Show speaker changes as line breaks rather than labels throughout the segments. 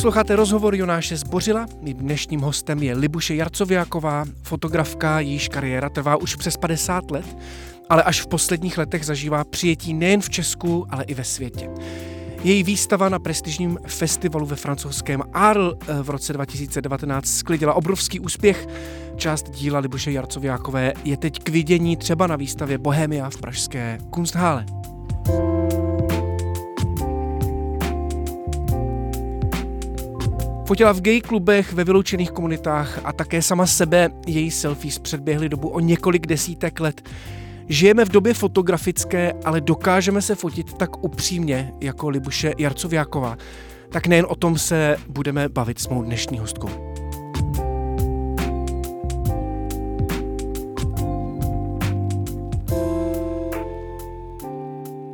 Posloucháte rozhovor Jonáše Zbořila. Mým dnešním hostem je Libuše Jarcoviáková, fotografka, jejíž kariéra trvá už přes 50 let, ale až v posledních letech zažívá přijetí nejen v Česku, ale i ve světě. Její výstava na prestižním festivalu ve francouzském Arles eh, v roce 2019 sklidila obrovský úspěch. Část díla Libuše Jarcoviákové je teď k vidění třeba na výstavě Bohemia v pražské Kunsthále. Fotila v gay klubech, ve vyloučených komunitách a také sama sebe její selfies předběhly dobu o několik desítek let. Žijeme v době fotografické, ale dokážeme se fotit tak upřímně jako Libuše Jarcoviáková. Tak nejen o tom se budeme bavit s mou dnešní hostkou.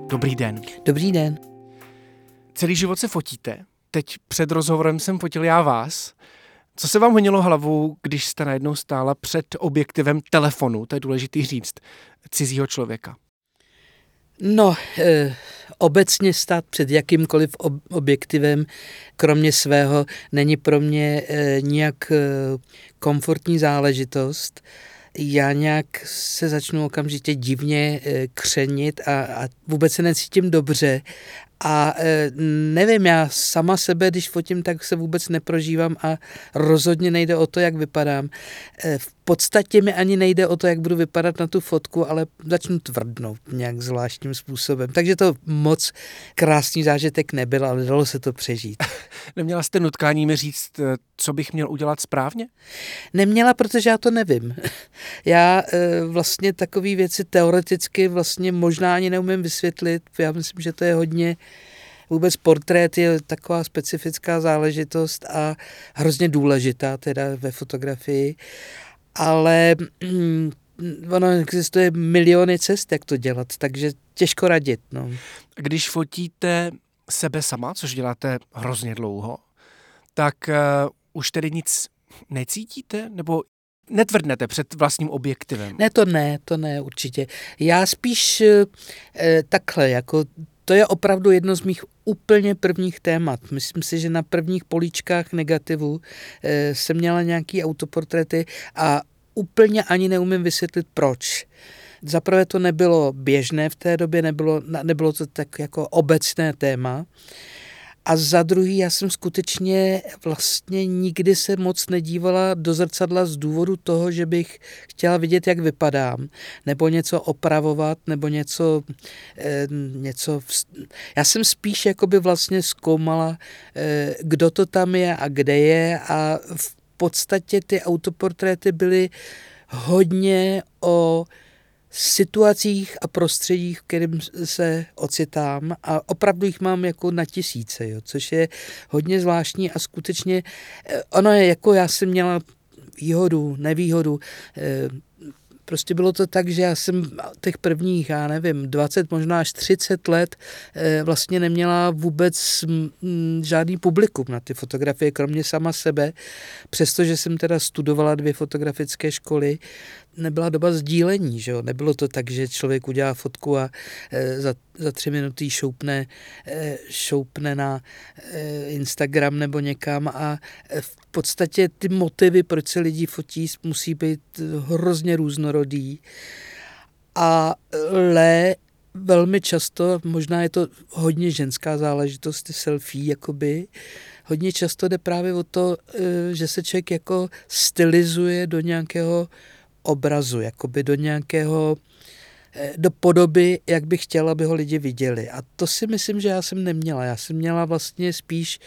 Dobrý den.
Dobrý den.
Celý život se fotíte? Teď před rozhovorem jsem fotil já vás. Co se vám honilo hlavou, když jste najednou stála před objektivem telefonu, to je důležitý říct, cizího člověka?
No, e, obecně stát před jakýmkoliv ob- objektivem, kromě svého, není pro mě e, nijak e, komfortní záležitost. Já nějak se začnu okamžitě divně e, křenit a, a vůbec se necítím dobře a e, nevím, já sama sebe, když fotím, tak se vůbec neprožívám a rozhodně nejde o to, jak vypadám. E, v podstatě mi ani nejde o to, jak budu vypadat na tu fotku, ale začnu tvrdnout nějak zvláštním způsobem. Takže to moc krásný zážitek nebyl, ale dalo se to přežít.
Neměla jste nutkání mi říct, eh, co bych měl udělat správně?
Neměla, protože já to nevím. Já e, vlastně takové věci teoreticky vlastně možná ani neumím vysvětlit. Já myslím, že to je hodně vůbec portrét je taková specifická záležitost a hrozně důležitá teda ve fotografii ale mm, ono existuje miliony cest, jak to dělat, takže těžko radit. No.
Když fotíte sebe sama, což děláte hrozně dlouho, tak uh, už tedy nic necítíte? Nebo netvrdnete před vlastním objektivem?
Ne, to ne, to ne, určitě. Já spíš uh, takhle, jako to je opravdu jedno z mých úplně prvních témat. Myslím si, že na prvních políčkách negativu e, jsem měla nějaký autoportréty a úplně ani neumím vysvětlit proč. Zaprvé to nebylo běžné v té době, nebylo, nebylo to tak jako obecné téma. A za druhý, já jsem skutečně vlastně nikdy se moc nedívala do zrcadla z důvodu toho, že bych chtěla vidět, jak vypadám, nebo něco opravovat, nebo něco, eh, něco já jsem spíš jakoby vlastně zkoumala, eh, kdo to tam je a kde je. A v podstatě ty autoportréty byly hodně o situacích a prostředích, v kterým se ocitám a opravdu jich mám jako na tisíce, jo, což je hodně zvláštní a skutečně eh, ono je jako já jsem měla výhodu, nevýhodu, eh, Prostě bylo to tak, že já jsem těch prvních, já nevím, 20, možná až 30 let eh, vlastně neměla vůbec žádný publikum na ty fotografie, kromě sama sebe. Přestože jsem teda studovala dvě fotografické školy, nebyla doba sdílení, že jo? Nebylo to tak, že člověk udělá fotku a e, za, za tři minuty šoupne, e, šoupne na e, Instagram nebo někam a e, v podstatě ty motivy, proč se lidi fotí, musí být hrozně různorodý. A le velmi často, možná je to hodně ženská záležitost, ty selfie, jakoby, hodně často jde právě o to, že se člověk jako stylizuje do nějakého obrazu, jakoby do nějakého, eh, do podoby, jak bych chtěla, aby ho lidi viděli. A to si myslím, že já jsem neměla. Já jsem měla vlastně spíš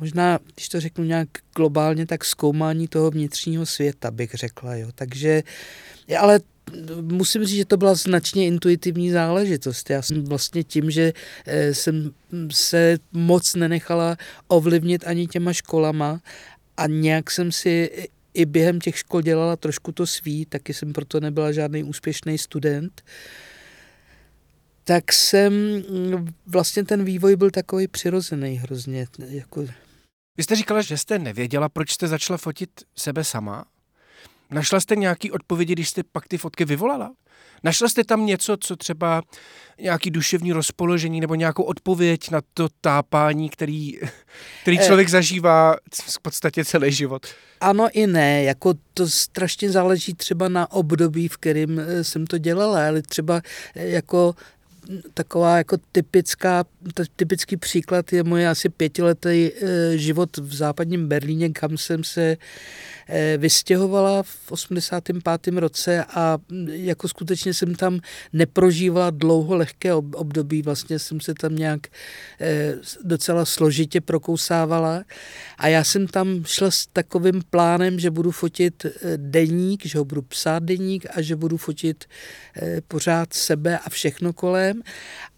možná, když to řeknu nějak globálně, tak zkoumání toho vnitřního světa, bych řekla. Jo. Takže, ale musím říct, že to byla značně intuitivní záležitost. Já jsem vlastně tím, že eh, jsem se moc nenechala ovlivnit ani těma školama a nějak jsem si i během těch škol dělala trošku to svý, taky jsem proto nebyla žádný úspěšný student, tak jsem vlastně ten vývoj byl takový přirozený hrozně. Jako...
Vy jste říkala, že jste nevěděla, proč jste začala fotit sebe sama? Našla jste nějaký odpovědi, když jste pak ty fotky vyvolala? Našla jste tam něco, co třeba nějaký duševní rozpoložení nebo nějakou odpověď na to tápání, který, který eh. člověk zažívá v podstatě celý život?
Ano i ne, jako to strašně záleží třeba na období, v kterém eh, jsem to dělala, ale třeba eh, jako taková jako typická, typický příklad je moje asi pětiletý život v západním Berlíně, kam jsem se Eh, vystěhovala v 85. roce a jako skutečně jsem tam neprožívala dlouho lehké období, vlastně jsem se tam nějak eh, docela složitě prokousávala a já jsem tam šla s takovým plánem, že budu fotit eh, deník, že ho budu psát deník a že budu fotit pořád sebe a všechno kolem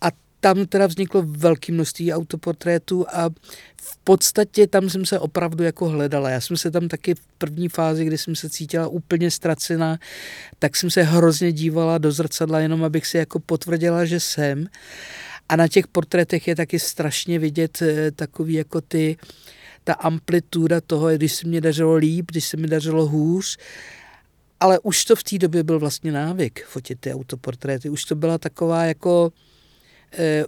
a tam teda vzniklo velké množství autoportrétů a v podstatě tam jsem se opravdu jako hledala. Já jsem se tam taky v první fázi, kdy jsem se cítila úplně ztracená, tak jsem se hrozně dívala do zrcadla, jenom abych si jako potvrdila, že jsem. A na těch portrétech je taky strašně vidět eh, takový jako ty, ta amplituda toho, když se mi dařilo líp, když se mi dařilo hůř, ale už to v té době byl vlastně návyk fotit ty autoportréty. Už to byla taková jako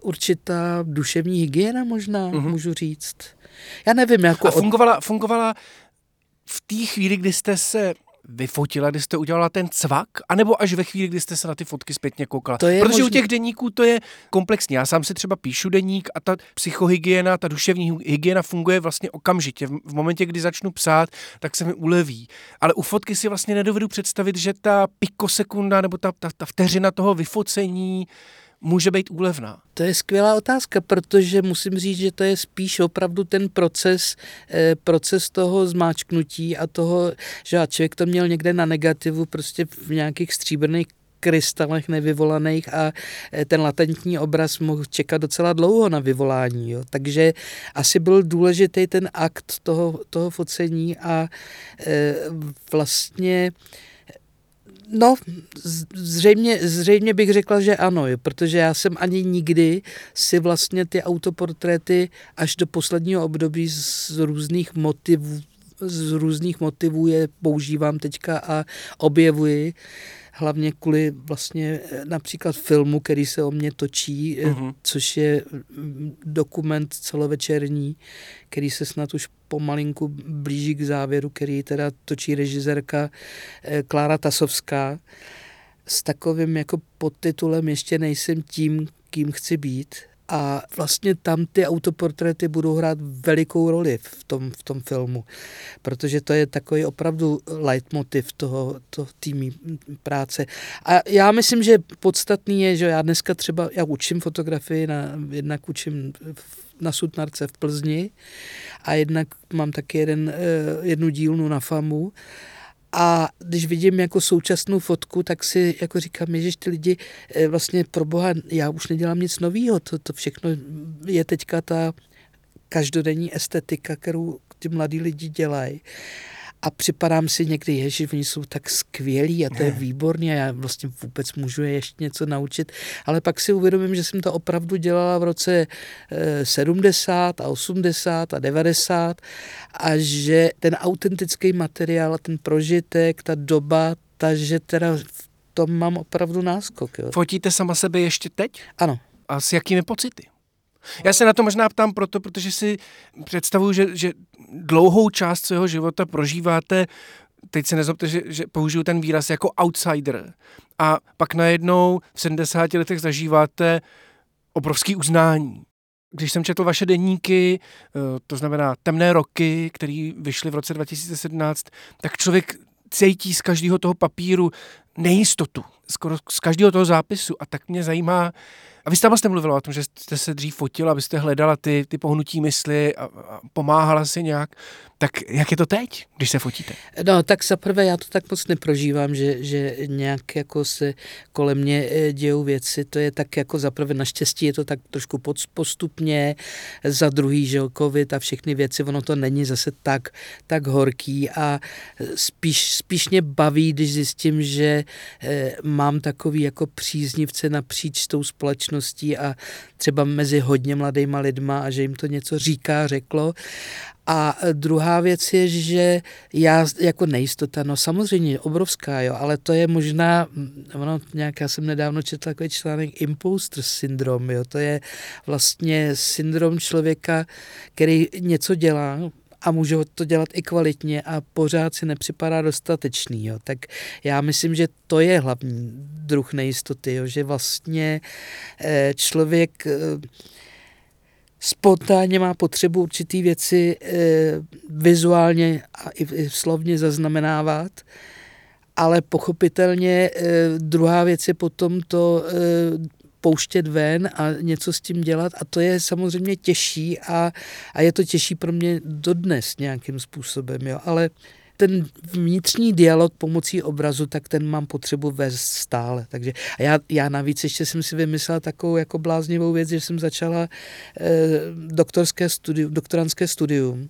určitá duševní hygiena možná, mm-hmm. můžu říct. Já nevím, jako...
A fungovala, fungovala v té chvíli, kdy jste se vyfotila, kdy jste udělala ten cvak, anebo až ve chvíli, kdy jste se na ty fotky zpětně koukala. To je Protože možný... u těch deníků to je komplexní. Já sám si třeba píšu deník a ta psychohygiena, ta duševní hygiena funguje vlastně okamžitě. V momentě, kdy začnu psát, tak se mi uleví. Ale u fotky si vlastně nedovedu představit, že ta pikosekunda nebo ta, ta, ta vteřina toho vyfocení může být úlevná?
To je skvělá otázka, protože musím říct, že to je spíš opravdu ten proces, eh, proces toho zmáčknutí a toho, že člověk to měl někde na negativu, prostě v nějakých stříbrných krystalech nevyvolaných a eh, ten latentní obraz mohl čekat docela dlouho na vyvolání. Jo. Takže asi byl důležitý ten akt toho, toho focení a e, vlastně No, zřejmě, zřejmě bych řekla, že ano, protože já jsem ani nikdy si vlastně ty autoportréty až do posledního období z různých motivů z různých motivů je používám teďka a objevuji hlavně kvůli vlastně například filmu, který se o mě točí, uh-huh. což je mm, dokument celovečerní, který se snad už pomalinku blíží k závěru, který teda točí režisérka eh, Klára Tasovská s takovým jako podtitulem Ještě nejsem tím, kým chci být a vlastně tam ty autoportréty budou hrát velikou roli v tom, v tom filmu, protože to je takový opravdu leitmotiv toho, toho týmí práce. A já myslím, že podstatný je, že já dneska třeba, já učím fotografii, na, jednak učím na Sutnarce v Plzni a jednak mám taky jeden, eh, jednu dílnu na FAMu a když vidím jako současnou fotku, tak si jako říkám, že ty lidi eh, vlastně pro boha, já už nedělám nic nového, to, to všechno je teďka ta každodenní estetika, kterou ty mladí lidi dělají a připadám si někdy, ježi, oni jsou tak skvělí a to je výborný a já vlastně vůbec můžu je ještě něco naučit, ale pak si uvědomím, že jsem to opravdu dělala v roce 70 eh, a 80 a 90 a že ten autentický materiál, ten prožitek, ta doba, ta, že teda v tom mám opravdu náskok. Jo.
Fotíte sama sebe ještě teď?
Ano.
A s jakými pocity? Já se na to možná ptám proto, protože si představuju, že, že dlouhou část svého života prožíváte, teď se nezlobte, že, že použiju ten výraz jako outsider. A pak najednou v 70 letech zažíváte obrovský uznání. Když jsem četl vaše denníky, eh, to znamená temné roky, které vyšly v roce 2017, tak člověk cítí z každého toho papíru nejistotu, skoro z každého toho zápisu. A tak mě zajímá, A vy jste mluvila o tom, že jste se dřív fotila, abyste hledala ty, ty pohnutí mysli a, a pomáhala si nějak. Tak jak je to teď, když se fotíte?
No, tak za prvé já to tak moc neprožívám, že, že nějak jako se kolem mě eh, dějou věci. To je tak jako za prvé naštěstí je to tak trošku postupně, za druhý, že covid a všechny věci, ono to není zase tak, tak horký a spíš, spíš mě baví, když zjistím, že eh, mám takový jako příznivce napříč tou společností a třeba mezi hodně mladýma lidma a že jim to něco říká, řeklo. A druhá věc je, že já jako nejistota, no samozřejmě obrovská, jo, ale to je možná, ono nějak, já jsem nedávno četl takový článek imposter syndrom, jo, to je vlastně syndrom člověka, který něco dělá, a může to dělat i kvalitně a pořád si nepřipadá dostatečný. Jo. Tak já myslím, že to je hlavní druh nejistoty, jo, že vlastně eh, člověk eh, spontánně má potřebu určitý věci e, vizuálně a i, slovně zaznamenávat, ale pochopitelně druhá věc je potom to pouštět ven a něco s tím dělat. A to je samozřejmě těžší a, a je to těžší pro mě dodnes nějakým způsobem, jo, ale ten vnitřní dialog pomocí obrazu, tak ten mám potřebu vést stále. Takže a já, já navíc ještě jsem si vymyslela takovou jako bláznivou věc, že jsem začala eh, doktorské studium, doktorantské studium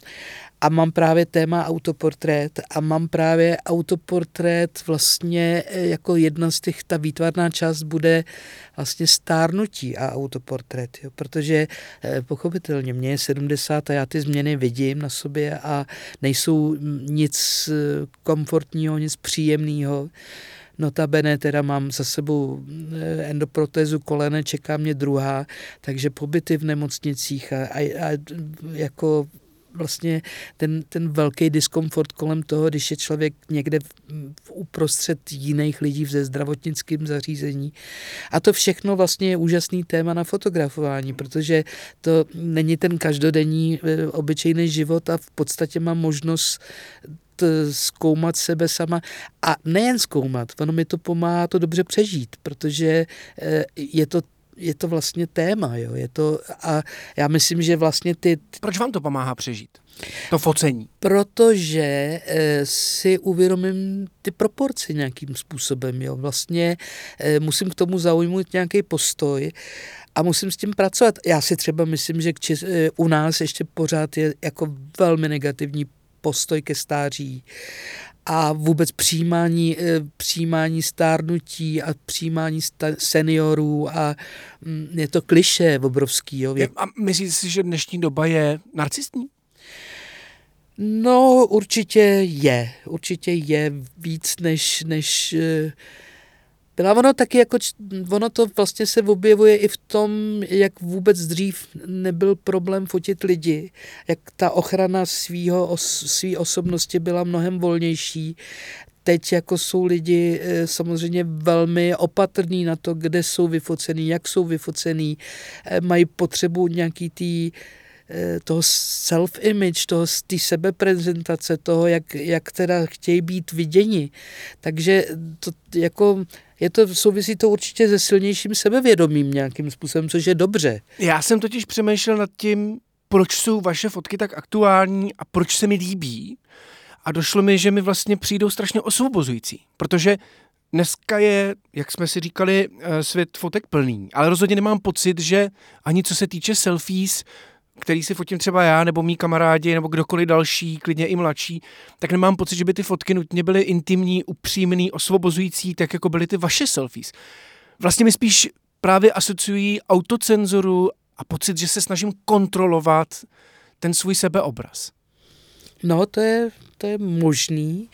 a mám právě téma autoportrét a mám právě autoportrét vlastně eh, jako jedna z těch, ta výtvarná část bude vlastně stárnutí a autoportrét, jo, protože eh, pochopitelně mě je 70 a já ty změny vidím na sobě a nejsou nic eh, komfortního, nic příjemného. Notabene teda mám za sebou endoprotézu kolene, čeká mě druhá, takže pobyty v nemocnicích a, a, a jako vlastně ten, ten velký diskomfort kolem toho, když je člověk někde v, v uprostřed jiných lidí ze zdravotnickém zařízení. A to všechno vlastně je úžasný téma na fotografování, protože to není ten každodenní e, obyčejný život a v podstatě mám možnost zkoumat sebe sama a nejen zkoumat, ono mi to pomáhá to dobře přežít, protože e, je to je to vlastně téma, jo. Je to, a já myslím, že vlastně ty...
Proč vám to pomáhá přežít? To focení.
Protože e, si uvědomím ty proporce nějakým způsobem, jo. Vlastně e, musím k tomu zaujmout nějaký postoj a musím s tím pracovat. Já si třeba myslím, že Čes, e, u nás ještě pořád je jako velmi negativní postoj ke stáří a vůbec přijímání, eh, přijímání stárnutí a přijímání seniorů a mm, je to kliše obrovský. Jo.
A myslíte si, že dnešní doba je narcistní?
No, určitě je. Určitě je víc než, než eh, byla ono taky jako, ono to vlastně se objevuje i v tom, jak vůbec dřív nebyl problém fotit lidi, jak ta ochrana svýho, svý osobnosti byla mnohem volnější. Teď jako jsou lidi eh, samozřejmě velmi opatrní na to, kde jsou vyfocený, jak jsou vyfocený, eh, mají potřebu nějaký tý eh, toho self-image, toho, té sebeprezentace, toho, jak, jak teda chtějí být viděni. Takže to jako je to, souvisí to určitě se silnějším sebevědomím nějakým způsobem, což je dobře.
Já jsem totiž přemýšlel nad tím, proč jsou vaše fotky tak aktuální a proč se mi líbí. A došlo mi, že mi vlastně přijdou strašně osvobozující, protože dneska je, jak jsme si říkali, eh, svět fotek plný, ale rozhodně nemám pocit, že ani co se týče selfies, který si fotím třeba já, nebo mý kamarádi, nebo kdokoliv další, klidně i mladší, tak nemám pocit, že by ty fotky nutně byly intimní, upřímný, osvobozující, tak jako byly ty vaše selfies. Vlastně mi spíš právě asociují autocenzuru a pocit, že se snažím kontrolovat ten svůj sebeobraz.
No, to je, to je možný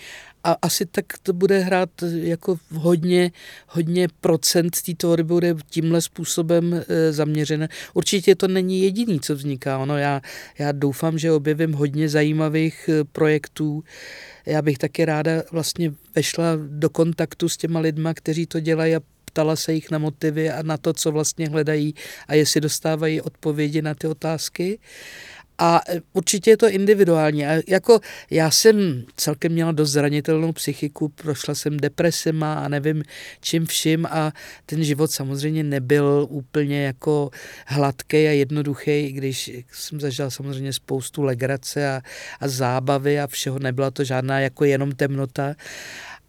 a asi tak to bude hrát jako hodně, hodně procent té tvorby bude tímhle způsobem e, zaměřené. Určitě to není jediný, co vzniká. Ono, já, já doufám, že objevím hodně zajímavých e, projektů. Já bych taky ráda vlastně vešla do kontaktu s těma lidma, kteří to dělají a ptala se jich na motivy a na to, co vlastně hledají a jestli dostávají odpovědi na ty otázky A určitě je to individuální. A jako já jsem celkem měla dost zranitelnou psychiku, prošla jsem depresema a nevím čím vším a ten život samozřejmě nebyl úplně jako hladký a jednoduchý, i když jsem zažila samozřejmě spoustu legrace a, a zábavy a všeho, nebyla to žádná jako jenom temnota,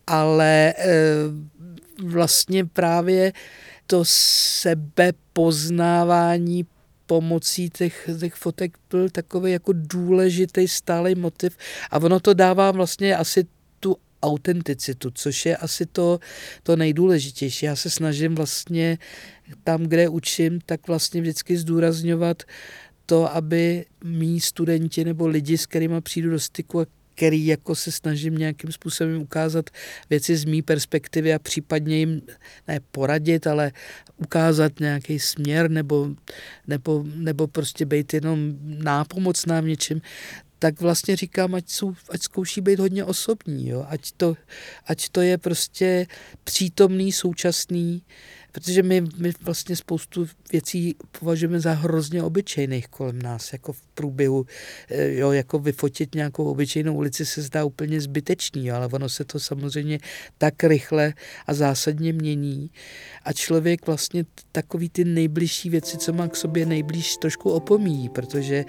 ale e, vlastně právě to sebepoznávání pomocí těch, těch fotek byl takový jako důležitý stálý motiv a ono to dává vlastně asi tu autenticitu, což je asi to, to nejdůležitější. Já se snažím vlastně tam, kde učím, tak vlastně vždycky zdůrazňovat to, aby mý studenti nebo lidi, s kterými přijdu do styku a který jako se snažím nějakým způsobem ukázat věci z mý perspektivy a případně jim ne poradit, ale ukázat nějaký směr nebo, nebo, nebo prostě být jenom nápomocná v něčem, tak vlastně říkám, ať, jsou, ať zkouší být hodně osobní, jo? Ať, to, ať to je prostě přítomný, současný, protože my, my vlastně spoustu věcí považujeme za hrozně obyčejných kolem nás, jako v průběhu, eh, jo, jako vyfotit nějakou obyčejnou ulici se zdá úplně zbytečný, ale ono se to samozřejmě tak rychle a zásadně mění. A člověk vlastně takový ty nejbližší věci, co má k sobě nejblíž, trošku opomíjí, protože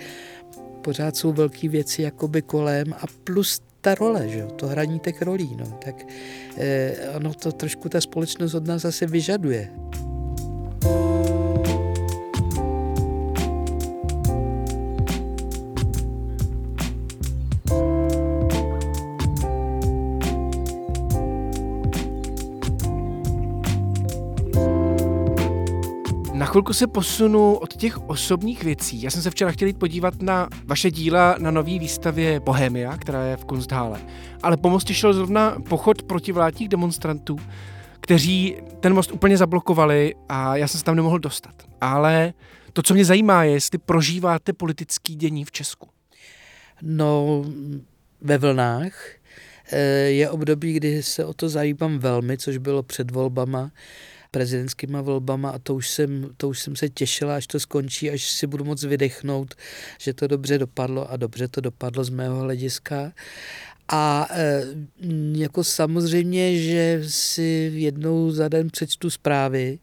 pořád jsou velké věci jakoby kolem a plus ta role, že? to hraní těch rolí. No. Tak eh, ono to trošku ta společnost od nás zase vyžaduje.
Chvilku se posunu od těch osobních věcí. Já jsem se včera chtěl jít podívat na vaše díla na nové výstavě Bohemia, která je v Kunsthále. Ale po mostě šel zrovna pochod protivládních demonstrantů, kteří ten most úplně zablokovali a já jsem se tam nemohl dostat. Ale to, co mě zajímá, je, jestli prožíváte politický dění v Česku.
No, ve vlnách. Eh, je období, kdy se o to zajímám velmi, což bylo před volbama prezidentskýma volbama a to už, jsem, to už jsem se těšila, až to skončí, až si budu moc vydechnout, že to dobře dopadlo a dobře to dopadlo z mého hlediska. A e, jako samozřejmě, že si jednou za den přečtu zprávy,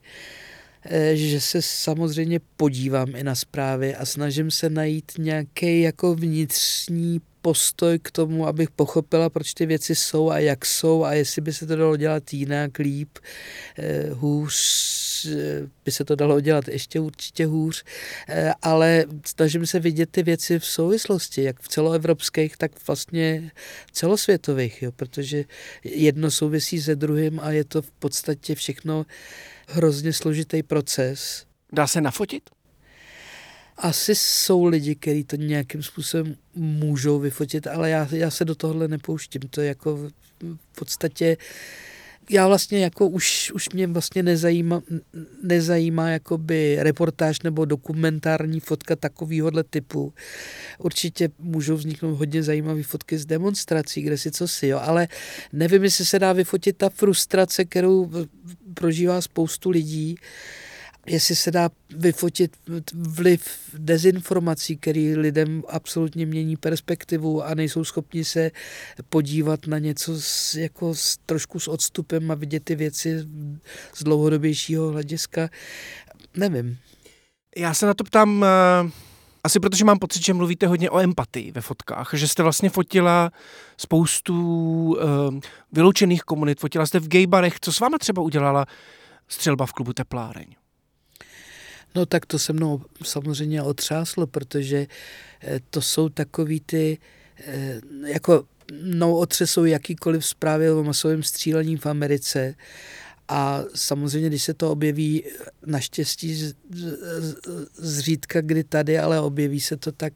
e, že se samozřejmě podívám i na zprávy a snažím se najít nějaký jako vnitřní postoj k tomu, abych pochopila, proč ty věci jsou a jak jsou a jestli by se to dalo dělat jinak, líp, eh, hůř, eh, by se to dalo dělat ještě určitě hůř, eh, ale snažím se vidět ty věci v souvislosti, jak v celoevropských, tak vlastně celosvětových, jo, protože jedno souvisí se druhým a je to v podstatě všechno hrozně složitý proces.
Dá se nafotit?
Asi jsou lidi, kteří to nějakým způsobem můžou vyfotit, ale já, já se do tohle nepouštím. To jako v podstatě já vlastně jako už, už mě vlastně nezajímá, nezajímá jakoby reportáž nebo dokumentární fotka takovýhohle typu. Určitě můžou vzniknout hodně zajímavé fotky z demonstrací, kde si co si, jo, ale nevím, jestli se dá vyfotit ta frustrace, kterou prožívá spoustu lidí, jestli se dá vyfotit vliv dezinformací, který lidem absolutně mění perspektivu a nejsou schopni se podívat na něco s, jako s, trošku s odstupem a vidět ty věci z dlouhodobějšího hlediska. Nevím.
Já se na to ptám uh, asi protože mám pocit, že mluvíte hodně o empatii ve fotkách, že jste vlastně fotila spoustu uh, vyloučených komunit, fotila jste v gaybarech. Co s váma třeba udělala střelba v klubu Tepláreň?
No tak to se mnou samozřejmě otřáslo, protože eh, to jsou takový ty, eh, jako mnou otřesou jakýkoliv zprávy o masovém střílení v Americe. A samozřejmě, když se to objeví naštěstí zřídka kdy tady, ale objeví se to, tak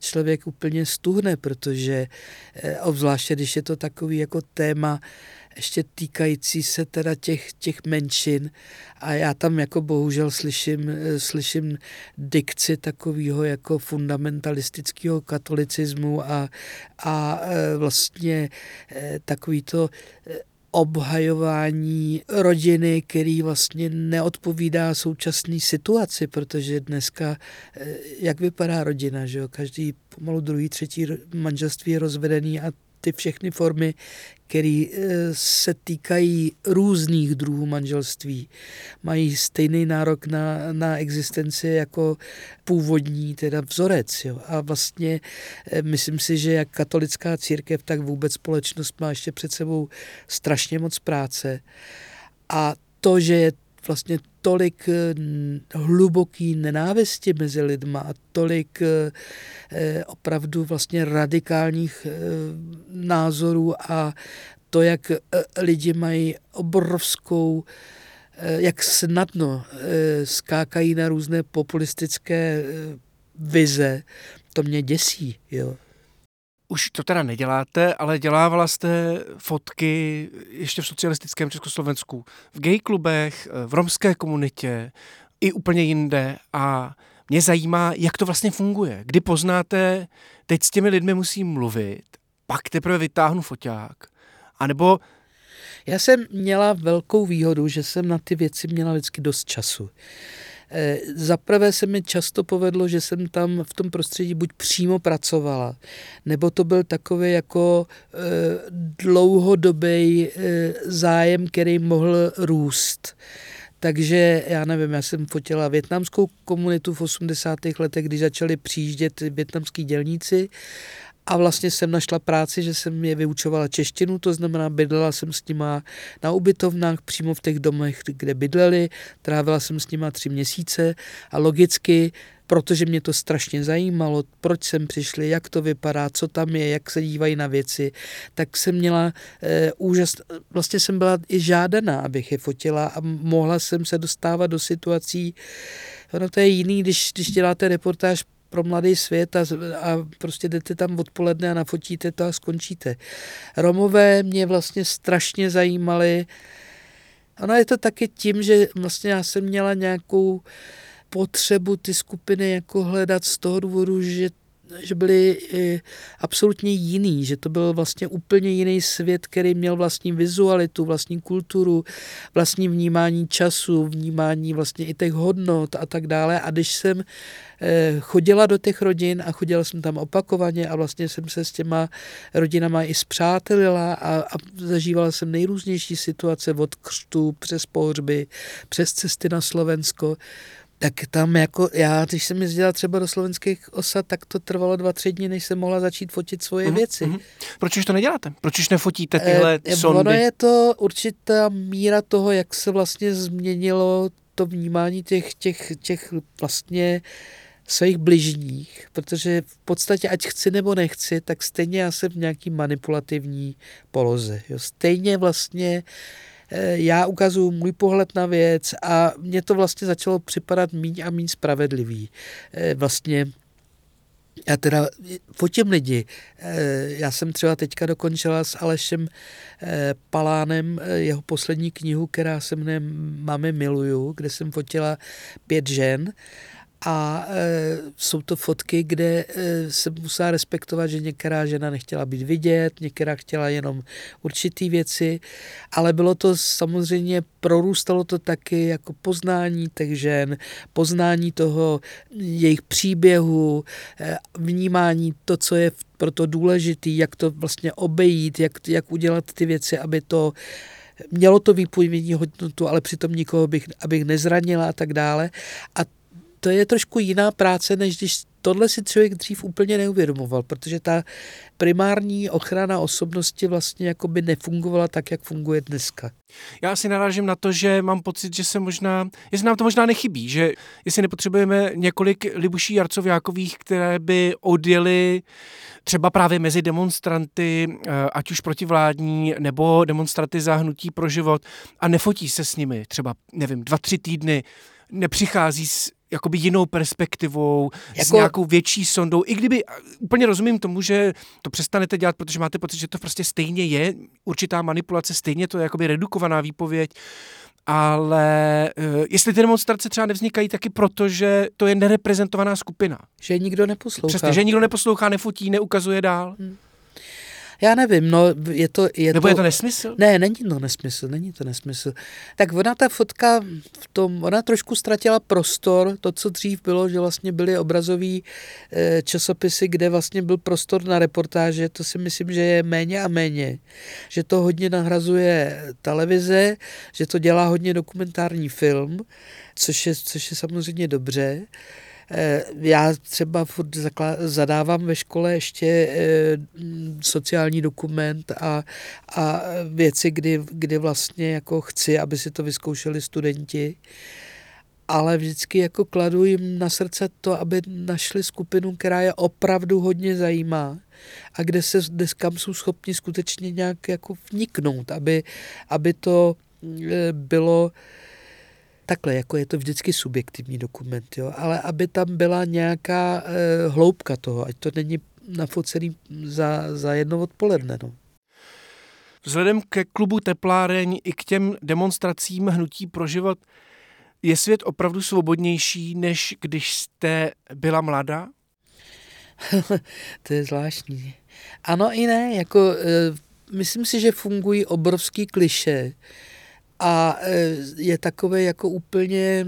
člověk úplně stuhne, protože eh, obzvláště, když je to takový jako téma, ještě týkající se teda těch, těch menšin a já tam jako bohužel slyším, slyším dikci takového jako fundamentalistického katolicismu a, a e, vlastně e, takový to obhajování rodiny, který vlastně neodpovídá současné situaci, protože dneska, eh, jak vypadá rodina, že jo? každý pomalu druhý, třetí manželství je rozvedený a ty všechny formy, které eh, se týkají různých druhů manželství, mají stejný nárok na, na existenci jako původní teda vzorec. Jo. A vlastně eh, myslím si, že jak katolická církev, tak vůbec společnost má ještě před sebou strašně moc práce. A to, že je vlastně tolik eh, hluboký nenávisti mezi lidma a tolik eh, eh, opravdu vlastně radikálních názorů a to, jak lidi mají obrovskou jak snadno skákají na různé populistické vize, to mě děsí. Jo.
Už to teda neděláte, ale dělávala jste fotky ještě v socialistickém Československu, v gay klubech, v romské komunitě i úplně jinde a mě zajímá, jak to vlastně funguje. Kdy poznáte, teď s těmi lidmi musím mluvit, pak teprve vytáhnu foťák, anebo
já jsem měla velkou výhodu, že jsem na ty věci měla vždycky dost času. Eh, zaprvé se mi často povedlo, že jsem tam v tom prostředí buď přímo pracovala, nebo to byl takový jako eh, dlouhodobý eh, zájem, který mohl růst. Takže já nevím, já jsem fotila větnamskou komunitu v 80. letech, když začali přijíždět větnamský dělníci a vlastně jsem našla práci, že jsem je vyučovala češtinu, to znamená, bydlela jsem s nima na ubytovnách, přímo v těch domech, kde bydleli, trávila jsem s nima tři měsíce. A logicky protože mě to strašně zajímalo, proč jsem přišli, jak to vypadá, co tam je, jak se dívají na věci, tak jsem měla e, úžas, vlastně jsem byla i žádaná, abych je fotila a mohla jsem se dostávat do situací, ono to je jiný, když, když děláte reportáž pro mladý svět a, a prostě jdete tam odpoledne a nafotíte to a skončíte. Romové mě vlastně strašně zajímaly. Ono je to taky tím, že vlastně já jsem měla nějakou potřebu ty skupiny jako hledat z toho důvodu, že že byli eh, absolutně jiný, že to byl vlastně úplně jiný svět, který měl vlastní vizualitu, vlastní kulturu, vlastní vnímání času, vnímání vlastně i těch hodnot a tak dále. A když jsem eh, chodila do těch rodin a chodila jsem tam opakovaně a vlastně jsem se s těma rodinama i zpřátelila a, a zažívala jsem nejrůznější situace od křtu přes pohřby, přes cesty na Slovensko, tak tam jako já, když jsem jezdila třeba do slovenských osad, tak to trvalo dva, tři dny, než jsem mohla začít fotit svoje mm-hmm. věci. Mm-hmm.
Proč už to neděláte? Proč už nefotíte tyhle
e,
sondy?
Ono je to určitá míra toho, jak se vlastně změnilo to vnímání těch, těch, těch vlastně svých bližních, protože v podstatě, ať chci nebo nechci, tak stejně já jsem v nějaký manipulativní poloze. Jo. Stejně vlastně Eh, já ukazuju můj pohled na věc a mně to vlastně začalo připadat míň a míň spravedlivý. Eh, vlastně já teda fotím lidi. Eh, já jsem třeba teďka dokončila s Alešem Palánem jeho poslední knihu, která se mne Mami miluju, kde jsem fotila pět žen a e, jsou to fotky, kde e, se musela respektovat, že některá žena nechtěla být vidět, některá chtěla jenom určitý věci, ale bylo to samozřejmě, prorůstalo to taky jako poznání těch žen, poznání toho jejich příběhu, e, vnímání to, co je pro to důležitý, jak to vlastně obejít, jak, jak udělat ty věci, aby to mělo to výpovědní hodnotu, ale přitom nikoho bych, abych nezranila a tak dále. A to je trošku jiná práce, než když tohle si člověk dřív úplně neuvědomoval, protože ta primární ochrana osobnosti vlastně jako by nefungovala tak, jak funguje dneska.
Já si narážím na to, že mám pocit, že se možná, jestli nám to možná nechybí, že jestli nepotřebujeme několik Libuší Jarcoviákových, které by odjeli třeba právě mezi demonstranty, eh, ať už protivládní, nebo demonstranty za hnutí pro život a nefotí se s nimi třeba, nevím, dva, tři týdny, nepřichází s jakoby jinou perspektivou, jako... s nějakou větší sondou. I kdyby, úplně rozumím tomu, že to přestanete dělat, protože máte pocit, že to prostě stejně je určitá manipulace, stejně to je jakoby redukovaná výpověď, ale uh, jestli ty demonstrace třeba nevznikají taky proto, že to je nereprezentovaná skupina.
Že nikdo neposlouchá.
Přesně, že nikdo neposlouchá, nefotí, neukazuje dál. Hmm.
Já nevím, no je to... Je
Nebo
to,
je to nesmysl?
Ne, není to nesmysl, není to nesmysl. Tak ona ta fotka v tom, ona trošku ztratila prostor, to, co dřív bylo, že vlastně byly obrazové e, časopisy, kde vlastně byl prostor na reportáže, to si myslím, že je méně a méně. Že to hodně nahrazuje televize, že to dělá hodně dokumentární film, což je, což je samozřejmě dobře. Eh, já třeba furt zadávám ve škole ještě eh, sociální dokument a, a věci, kdy, kdy vlastně jako chci, aby si to vyzkoušeli studenti. Ale vždycky jako kladu jim na srdce to, aby našli skupinu, která je opravdu hodně zajímá a kde se dnes kam jsou schopni skutečně nějak jako vniknout, aby, aby to eh, bylo takhle, jako je to vždycky subjektivní dokument, jo, ale aby tam byla nějaká e, hloubka toho, ať to není nafocený za, za jedno odpoledne. No.
Vzhledem ke klubu Tepláreň i k těm demonstracím hnutí pro život, je svět opravdu svobodnější, než když jste byla mladá?
to je zvláštní. Ano i ne, jako e, myslím si, že fungují obrovský kliše, a e, je takové jako úplně...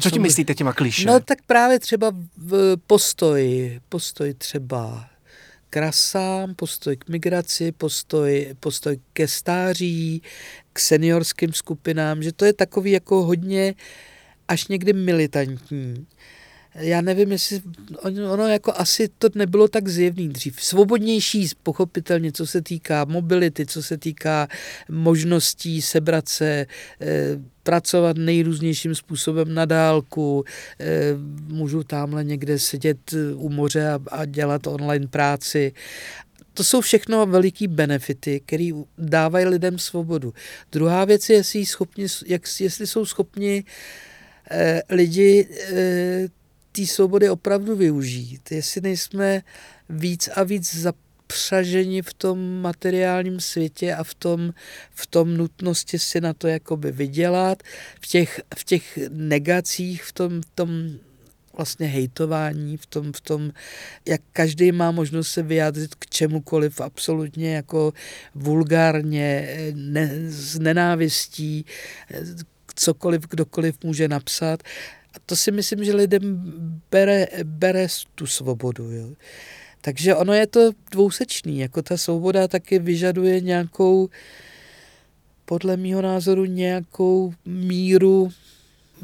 Co ti myslíte těma kliše?
No tak právě třeba v postoj, postoj třeba k rasám, postoj k migraci, postoj, postoj ke stáří, k seniorským skupinám, že to je takový jako hodně až někdy militantní já nevím, jestli ono jako asi to nebylo tak zjevný dřív. Svobodnější, pochopitelně, co se týká mobility, co se týká možností sebrat se, eh, pracovat nejrůznějším způsobem na dálku, eh, můžu tamhle někde sedět u moře a, a dělat online práci. To jsou všechno veliký benefity, které dávají lidem svobodu. Druhá věc je, jestli, schopni, jak, jestli jsou schopni eh, lidi eh, té svobody opravdu využít, jestli nejsme víc a víc zapřaženi v tom materiálním světě a v tom, v tom nutnosti si na to jakoby vydělat, v těch, v těch negacích, v tom, v tom vlastně hejtování, v tom, v tom, jak každý má možnost se vyjádřit k čemukoliv absolutně jako vulgárně, ne, s nenávistí, cokoliv kdokoliv může napsat. A to si myslím, že lidem bere, bere tu svobodu. Jo. Takže ono je to dvousečný, jako ta svoboda taky vyžaduje nějakou, podle mého názoru, nějakou míru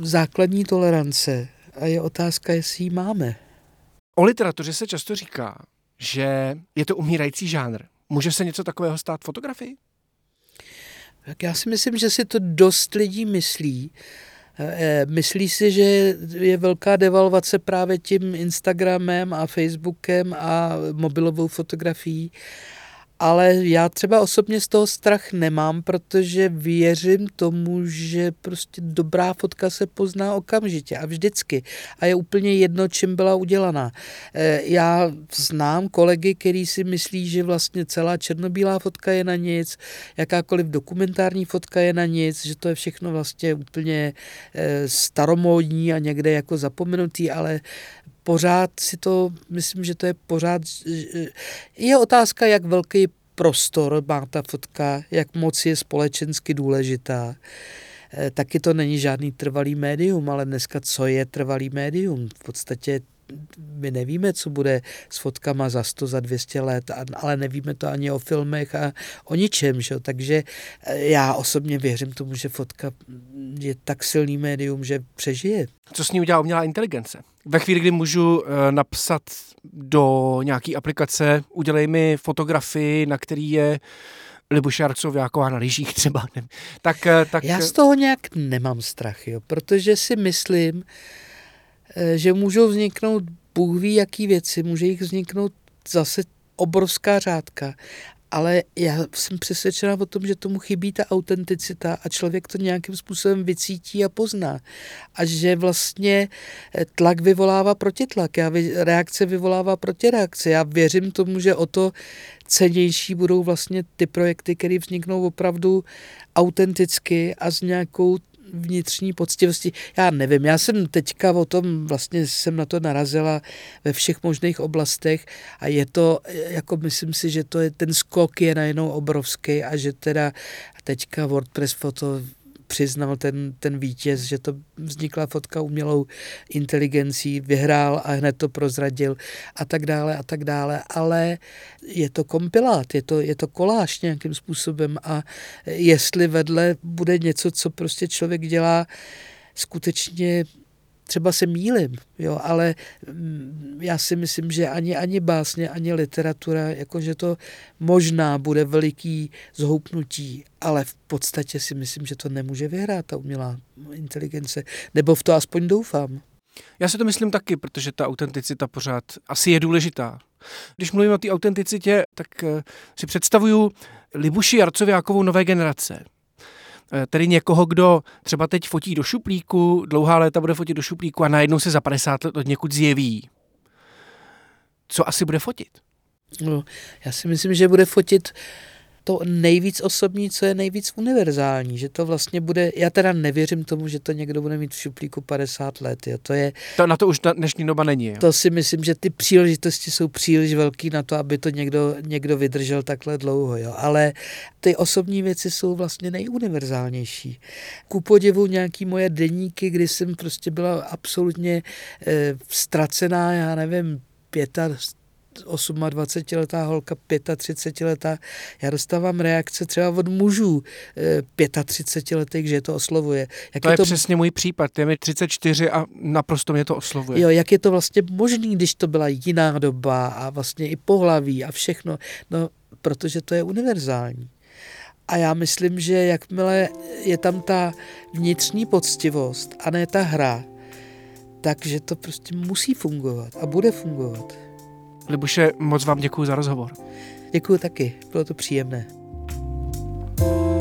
základní tolerance. A je otázka, jestli ji máme.
O literatuře se často říká, že je to umírající žánr. Může se něco takového stát fotografii?
Tak já si myslím, že si to dost lidí myslí. Eh, myslí si, že je velká devalvace právě tím Instagramem a Facebookem a mobilovou fotografií ale já třeba osobně z toho strach nemám, protože věřím tomu, že prostě dobrá fotka se pozná okamžitě a vždycky. A je úplně jedno, čím byla udělaná. Eh, já znám kolegy, který si myslí, že vlastně celá černobílá fotka je na nic, jakákoliv dokumentární fotka je na nic, že to je všechno vlastně úplně eh, staromódní a někde jako zapomenutý, ale pořád si to, myslím, že to je pořád, je otázka, jak velký prostor má ta fotka, jak moc je společensky důležitá. Eh, taky to není žádný trvalý médium, ale dneska co je trvalý médium? V podstatě my nevíme, co bude s fotkama za 100, za 200 let, ale nevíme to ani o filmech a o ničem. Že? Takže eh, já osobně věřím tomu, že fotka je tak silný médium, že přežije.
Co s ní udělá umělá inteligence? Ve chvíli, kdy můžu eh, napsat do nějaké aplikace, udělej mi fotografii, na který je Libuše Arcovějáková na lyžích třeba. Tak, eh, tak...
Já z toho nějak nemám strach, jo, protože si myslím, že můžou vzniknout Bůh ví jaký věci, může jich vzniknout zase obrovská řádka, ale já jsem přesvědčena o tom, že tomu chybí ta autenticita a člověk to nějakým způsobem vycítí a pozná. A že vlastně eh, tlak vyvolává protitlak, já reakce vyvolává protireakce. Já věřím tomu, že o to cenější budou vlastně ty projekty, které vzniknou opravdu autenticky a s nějakou vnitřní poctivosti. Já nevím, já jsem teďka o tom, vlastně jsem na to narazila ve všech možných oblastech a je to, jako myslím si, že to je, ten skok je najednou obrovský a že teda teďka WordPress foto přiznal ten, ten vítěz, že to vznikla fotka umělou inteligencí, vyhrál a hned to prozradil a tak dále a tak dále, ale je to kompilát, je to, je to koláž nějakým způsobem a jestli vedle bude něco, co prostě člověk dělá skutečně třeba se mílim, jo, ale mm, já si myslím, že ani, ani básně, ani literatura, jakože to možná bude veliký zhoupnutí, ale v podstatě si myslím, že to nemůže vyhrát ta umělá inteligence, nebo v to aspoň doufám.
Já si to myslím taky, protože ta autenticita pořád asi je důležitá. Když mluvím o té autenticitě, tak eh, si představuju Libuši Jarcovějákovou nové generace. Eh, tedy někoho, kdo třeba teď fotí do šuplíku, dlouhá léta bude fotit do šuplíku a najednou se za 50 let od někud zjeví. Co asi bude fotit?
No, já si myslím, že bude fotit uh, to nejvíc osobní, co je nejvíc univerzální, že to vlastně bude, já teda nevěřím tomu, že to někdo bude mít v šuplíku 50 let, jo. to je...
To, na to už ta dnešní doba není, jo.
To si myslím, že ty příležitosti jsou příliš velký na to, aby to někdo, někdo vydržel takhle dlouho, jo, ale ty osobní věci jsou vlastně nejuniverzálnější. Ku podivu nějaký moje deníky, kdy jsem prostě byla absolutně eh, ztracená, já nevím, pěta, 28-letá holka, 35-letá, já dostávám reakce třeba od mužů 35-letých, eh, že to oslovuje.
Jak to je, je to... přesně můj případ, je mi 34 a naprosto mě to oslovuje.
Jo, jak je to vlastně možný, když to byla jiná doba a vlastně i pohlaví a všechno, no, protože to je univerzální. A já myslím, že jakmile je tam ta vnitřní poctivost a ne ta hra, takže to prostě musí fungovat a bude fungovat.
Libuše, moc vám děkuji za rozhovor.
Děkuji taky, bylo to příjemné. thank you